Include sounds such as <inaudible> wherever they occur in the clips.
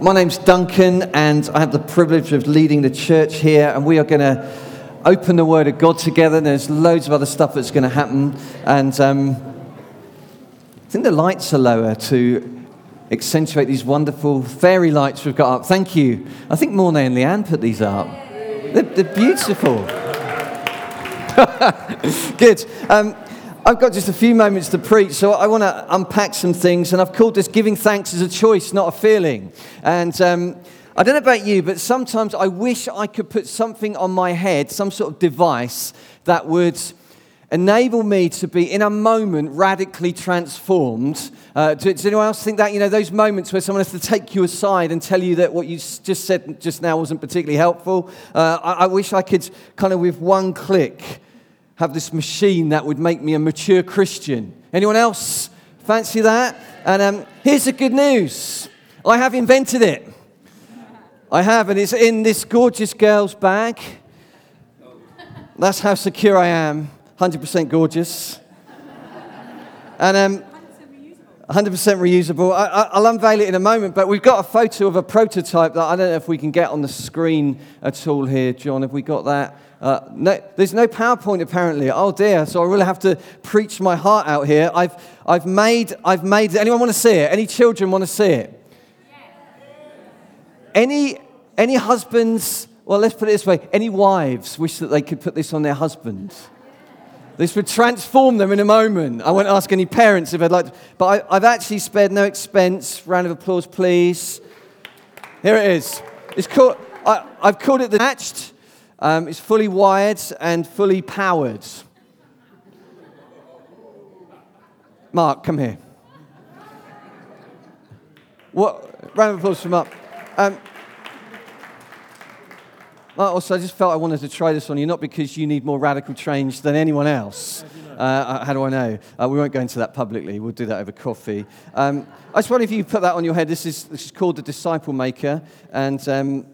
My name's Duncan, and I have the privilege of leading the church here, and we are going to open the Word of God together. There's loads of other stuff that's going to happen, and um, I think the lights are lower to accentuate these wonderful fairy lights we've got up. Thank you. I think Mornay and Leanne put these up. They're, they're beautiful. <laughs> Good. Um, I've got just a few moments to preach, so I want to unpack some things, and I've called this Giving Thanks as a Choice, Not a Feeling. And um, I don't know about you, but sometimes I wish I could put something on my head, some sort of device that would enable me to be in a moment radically transformed. Uh, does anyone else think that? You know, those moments where someone has to take you aside and tell you that what you just said just now wasn't particularly helpful. Uh, I, I wish I could kind of, with one click, have this machine that would make me a mature Christian. Anyone else fancy that? And um, here's the good news I have invented it. I have, and it's in this gorgeous girl's bag. That's how secure I am. 100% gorgeous. And um, 100% reusable. I, will unveil it in a moment, but we've got a photo of a prototype that I don't know if we can get on the screen at all here, John. Have we got that? Uh, no, there's no PowerPoint apparently. Oh dear, so I really have to preach my heart out here. I've, I've made, I've made, anyone want to see it? Any children want to see it? Any, any husbands, well, let's put it this way, any wives wish that they could put this on their husbands? This would transform them in a moment. I won't ask any parents if I'd like to, but I, have actually spared no expense. Round of applause, please. Here it is. It's called, I, have called it the Hatched um, it's fully wired and fully powered. Mark, come here. What? Round of applause from Mark. Um, also, I just felt I wanted to try this on you, not because you need more radical change than anyone else. Uh, how do I know? Uh, we won't go into that publicly. We'll do that over coffee. Um, I just wonder if you put that on your head. This is, this is called the Disciple Maker. And um,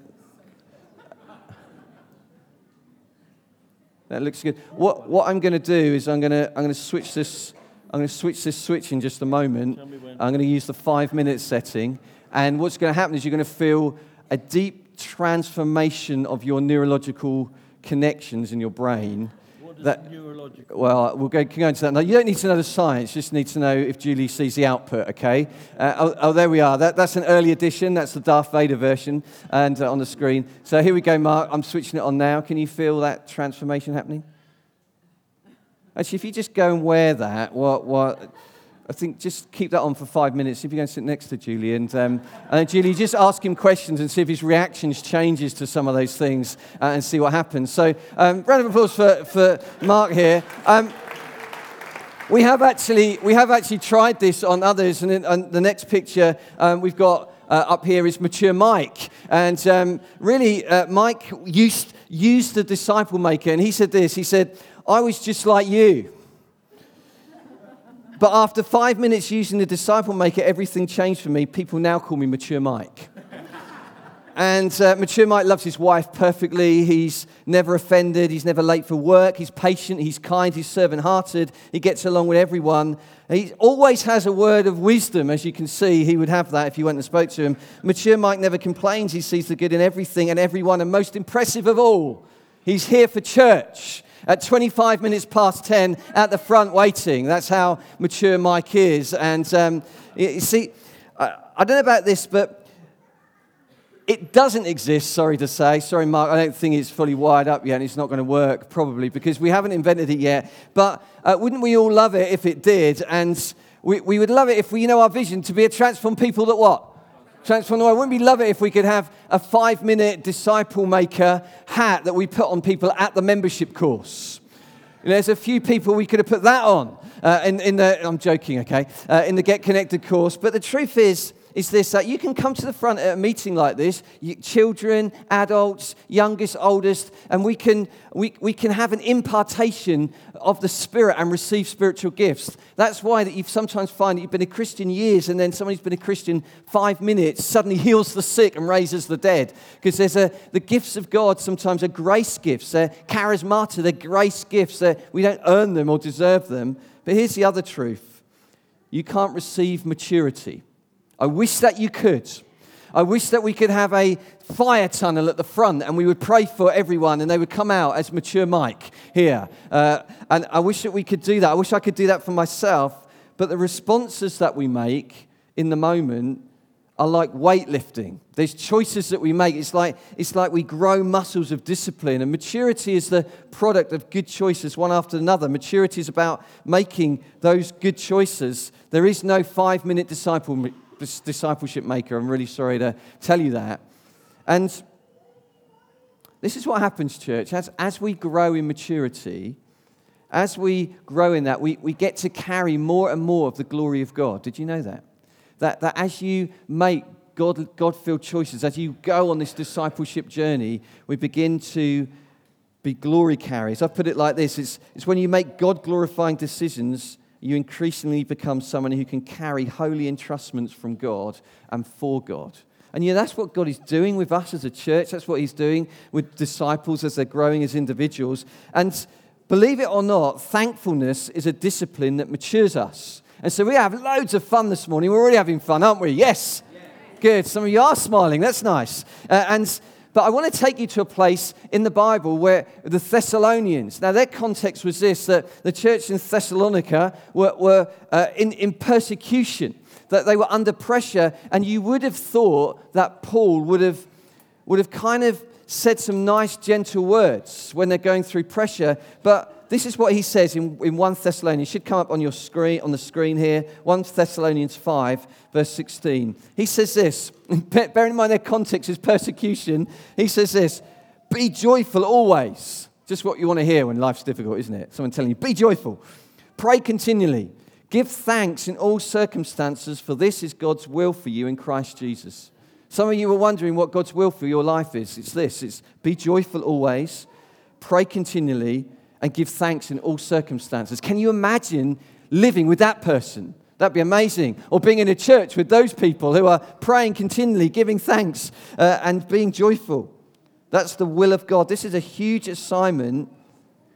That looks good. What, what I'm going to do is I'm going to, I'm going to switch this. I'm going to switch this switch in just a moment. I'm going to use the five minute setting. And what's going to happen is you're going to feel a deep transformation of your neurological connections in your brain that, neurological? Well, we'll go, go into that. Now, you don't need to know the science, just need to know if Julie sees the output, okay? Uh, oh, oh, there we are. That, that's an early edition. That's the Darth Vader version and uh, on the screen. So here we go, Mark. I'm switching it on now. Can you feel that transformation happening? Actually, if you just go and wear that, what, what, I think just keep that on for five minutes. If you go and sit next to Julie, and, um, and Julie, just ask him questions and see if his reactions changes to some of those things uh, and see what happens. So, um, round of applause for, for Mark here. Um, we have actually we have actually tried this on others, and, in, the next picture um, we've got uh, up here is mature Mike, and um, really uh, Mike used used the disciple maker, and he said this. He said, "I was just like you." But after five minutes using the disciple maker, everything changed for me. People now call me Mature Mike. And uh, mature Mike loves his wife perfectly. He's never offended. He's never late for work. He's patient. He's kind. He's servant hearted. He gets along with everyone. He always has a word of wisdom, as you can see. He would have that if you went and spoke to him. Mature Mike never complains. He sees the good in everything and everyone. And most impressive of all, he's here for church at 25 minutes past 10 at the front waiting. That's how mature Mike is. And um, you see, I, I don't know about this, but it doesn't exist, sorry to say. Sorry, Mark, I don't think it's fully wired up yet and it's not going to work, probably, because we haven't invented it yet. But uh, wouldn't we all love it if it did? And we, we would love it if we, you know, our vision to be a transformed people that what? Transform the world. Wouldn't we love it if we could have a five minute disciple maker hat that we put on people at the membership course? You know, there's a few people we could have put that on uh, in, in the, I'm joking, okay, uh, in the Get Connected course. But the truth is, is this that you can come to the front at a meeting like this, you, children, adults, youngest, oldest, and we can, we, we can have an impartation of the Spirit and receive spiritual gifts. That's why that you sometimes find that you've been a Christian years and then somebody who's been a Christian five minutes suddenly heals the sick and raises the dead. Because there's a, the gifts of God sometimes are grace gifts. They're charismata, they're grace gifts. They're, we don't earn them or deserve them. But here's the other truth. You can't receive maturity I wish that you could. I wish that we could have a fire tunnel at the front and we would pray for everyone and they would come out as mature Mike here. Uh, and I wish that we could do that. I wish I could do that for myself. But the responses that we make in the moment are like weightlifting. There's choices that we make. It's like, it's like we grow muscles of discipline. And maturity is the product of good choices, one after another. Maturity is about making those good choices. There is no five minute disciple, discipleship maker. I'm really sorry to tell you that. And this is what happens, church. As, as we grow in maturity, as we grow in that, we, we get to carry more and more of the glory of God. Did you know that? That, that as you make God, God-filled choices, as you go on this discipleship journey, we begin to be glory carriers. I've put it like this it's, it's when you make God glorifying decisions, you increasingly become someone who can carry holy entrustments from God and for God. And yeah, that's what God is doing with us as a church. That's what He's doing with disciples as they're growing as individuals. And believe it or not, thankfulness is a discipline that matures us. And so we have loads of fun this morning. We're already having fun, aren't we? Yes. Good. Some of you are smiling. That's nice. Uh, and but I want to take you to a place in the Bible where the Thessalonians, now their context was this that the church in Thessalonica were, were uh, in, in persecution, that they were under pressure, and you would have thought that Paul would have, would have kind of said some nice, gentle words when they're going through pressure, but this is what he says in, in 1 Thessalonians. It should come up on your screen, on the screen here. 1 Thessalonians 5, verse 16. He says this, <laughs> bearing in mind their context is persecution, he says this, be joyful always. Just what you want to hear when life's difficult, isn't it? Someone telling you, be joyful. Pray continually. Give thanks in all circumstances, for this is God's will for you in Christ Jesus. Some of you are wondering what God's will for your life is. It's this it's be joyful always, pray continually, and give thanks in all circumstances. Can you imagine living with that person? That'd be amazing. Or being in a church with those people who are praying continually, giving thanks, uh, and being joyful. That's the will of God. This is a huge assignment.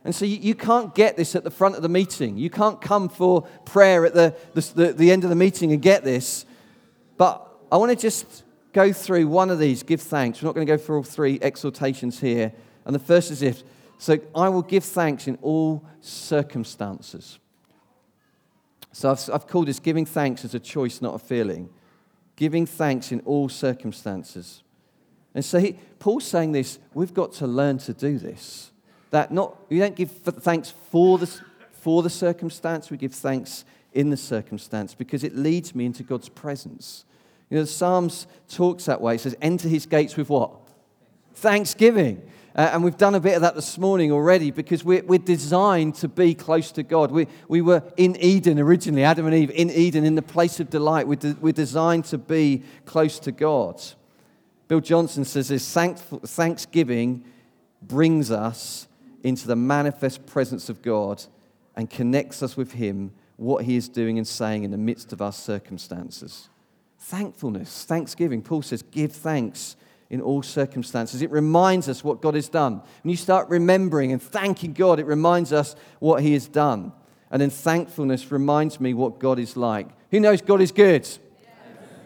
And so you, you, can't get this at the front of the meeting. You can't come for prayer at the, the, the end of the meeting and get this. But I want to just go through one of these give thanks. We're not going to go through all three exhortations here. And the first is if so I will give thanks in all circumstances. So I've, I've called this giving thanks as a choice, not a feeling. Giving thanks in all circumstances. And so he, Paul's saying this, we've got to learn to do this. That not, we don't give thanks for the, for the circumstance, we give thanks in the circumstance because it leads me into God's presence. You know, the Psalms talks that way. It says, enter his gates with what? Thanksgiving. Uh, and we've done a bit of that this morning already because we're, we're designed to be close to God. We, we were in Eden originally, Adam and Eve in Eden, in the place of delight. We're, de- we're designed to be close to God. Bill Johnson says this thanksgiving brings us into the manifest presence of God and connects us with Him, what He is doing and saying in the midst of our circumstances. Thankfulness, thanksgiving. Paul says, give thanks in all circumstances. It reminds us what God has done. When you start remembering and thanking God, it reminds us what He has done. And then thankfulness reminds me what God is like. Who knows God is good? Yes.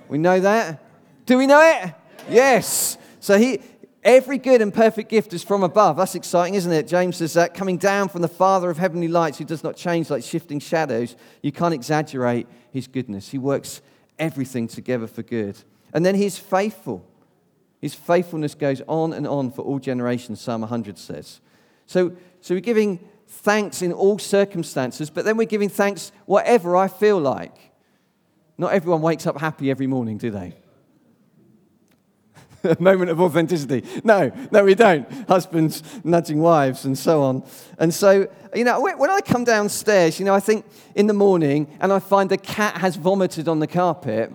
We know that? Do we know it? Yes. yes. So He. Every good and perfect gift is from above. That's exciting, isn't it? James says that coming down from the Father of heavenly lights, who does not change like shifting shadows. You can't exaggerate his goodness. He works everything together for good. And then he's faithful. His faithfulness goes on and on for all generations, Psalm 100 says. So, so we're giving thanks in all circumstances, but then we're giving thanks whatever I feel like. Not everyone wakes up happy every morning, do they? <laughs> A moment of authenticity. No, no, we don't. Husbands nudging wives and so on. And so, you know, when I come downstairs, you know, I think in the morning and I find the cat has vomited on the carpet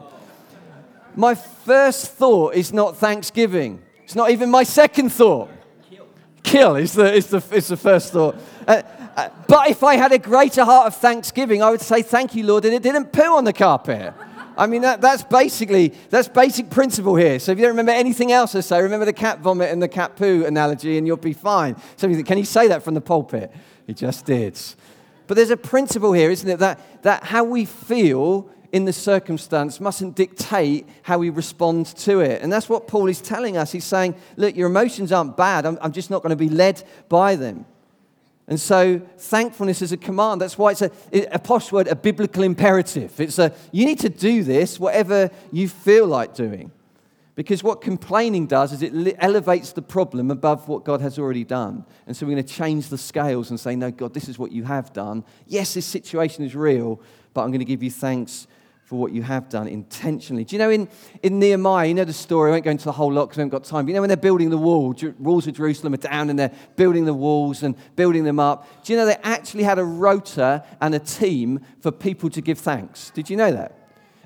my first thought is not thanksgiving. It's not even my second thought. Kill, Kill is, the, is, the, is the first thought. Uh, uh, but if I had a greater heart of thanksgiving, I would say, Thank you, Lord, and it didn't poo on the carpet. I mean, that, that's basically, that's basic principle here. So if you don't remember anything else I say, remember the cat vomit and the cat poo analogy and you'll be fine. So you think, can you say that from the pulpit? He just did. But there's a principle here, isn't it? That, that how we feel in the circumstance mustn't dictate how we respond to it. And that's what Paul is telling us. He's saying, look, your emotions aren't bad. I'm, I'm just not going to be led by them. And so thankfulness is a command. That's why it's a, a posh word, a biblical imperative. It's a, you need to do this, whatever you feel like doing. Because what complaining does is it elevates the problem above what God has already done. And so we're going to change the scales and say, No, God, this is what you have done. Yes, this situation is real, but I'm going to give you thanks for what you have done intentionally. Do you know in, in Nehemiah, you know the story, I won't go into the whole lot because we haven't got time, but you know when they're building the wall, walls of Jerusalem are down and they're building the walls and building them up. Do you know they actually had a rota and a team for people to give thanks? Did you know that?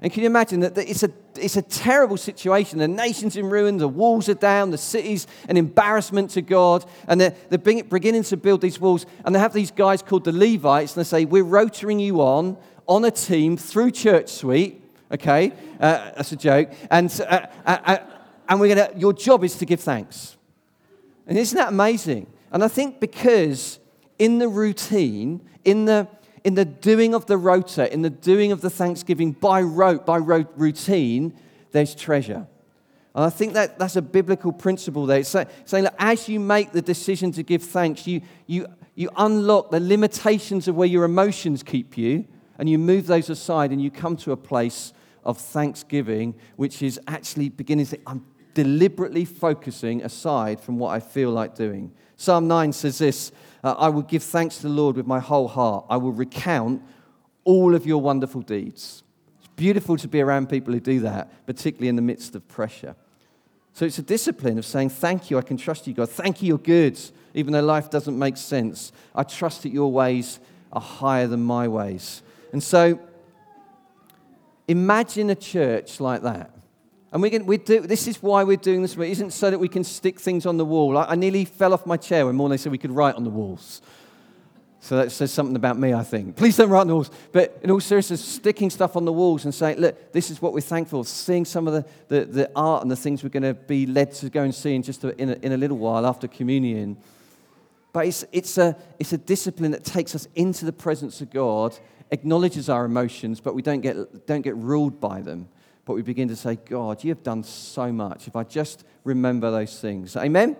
And can you imagine that it's a, it's a terrible situation? The nation's in ruin, the walls are down, the city's an embarrassment to God, and they're, they're beginning to build these walls. And they have these guys called the Levites, and they say, We're rotating you on on a team through Church Suite, okay? Uh, that's a joke. And, uh, uh, uh and we're gonna, your job is to give thanks. And isn't that amazing? And I think because in the routine, in the, in the doing of the rota, in the doing of the thanksgiving by rote, by routine, there's treasure. And I think that that's a biblical principle there. It's saying that as you make the decision to give thanks, you, you, you unlock the limitations of where your emotions keep you and you move those aside and you come to a place of thanksgiving, which is actually beginning to, I'm deliberately focusing aside from what I feel like doing. Psalm 9 says this uh, I will give thanks to the Lord with my whole heart. I will recount all of your wonderful deeds. It's beautiful to be around people who do that, particularly in the midst of pressure. So it's a discipline of saying, Thank you, I can trust you, God. Thank you, you're good, even though life doesn't make sense. I trust that your ways are higher than my ways. And so imagine a church like that. And we're going, we do, this is why we're doing this. It isn't so that we can stick things on the wall. I, I nearly fell off my chair when Morley said we could write on the walls. So that says something about me, I think. Please don't write on the walls. But in all seriousness, sticking stuff on the walls and saying, look, this is what we're thankful for. Seeing some of the, the, the art and the things we're going to be led to go and see in just a, in, a, in a little while after communion. But it's, it's, a, it's a discipline that takes us into the presence of God acknowledges our emotions, but we don't get, don't get ruled by them. But we begin to say, God, you have done so much. If I just remember those things. Amen?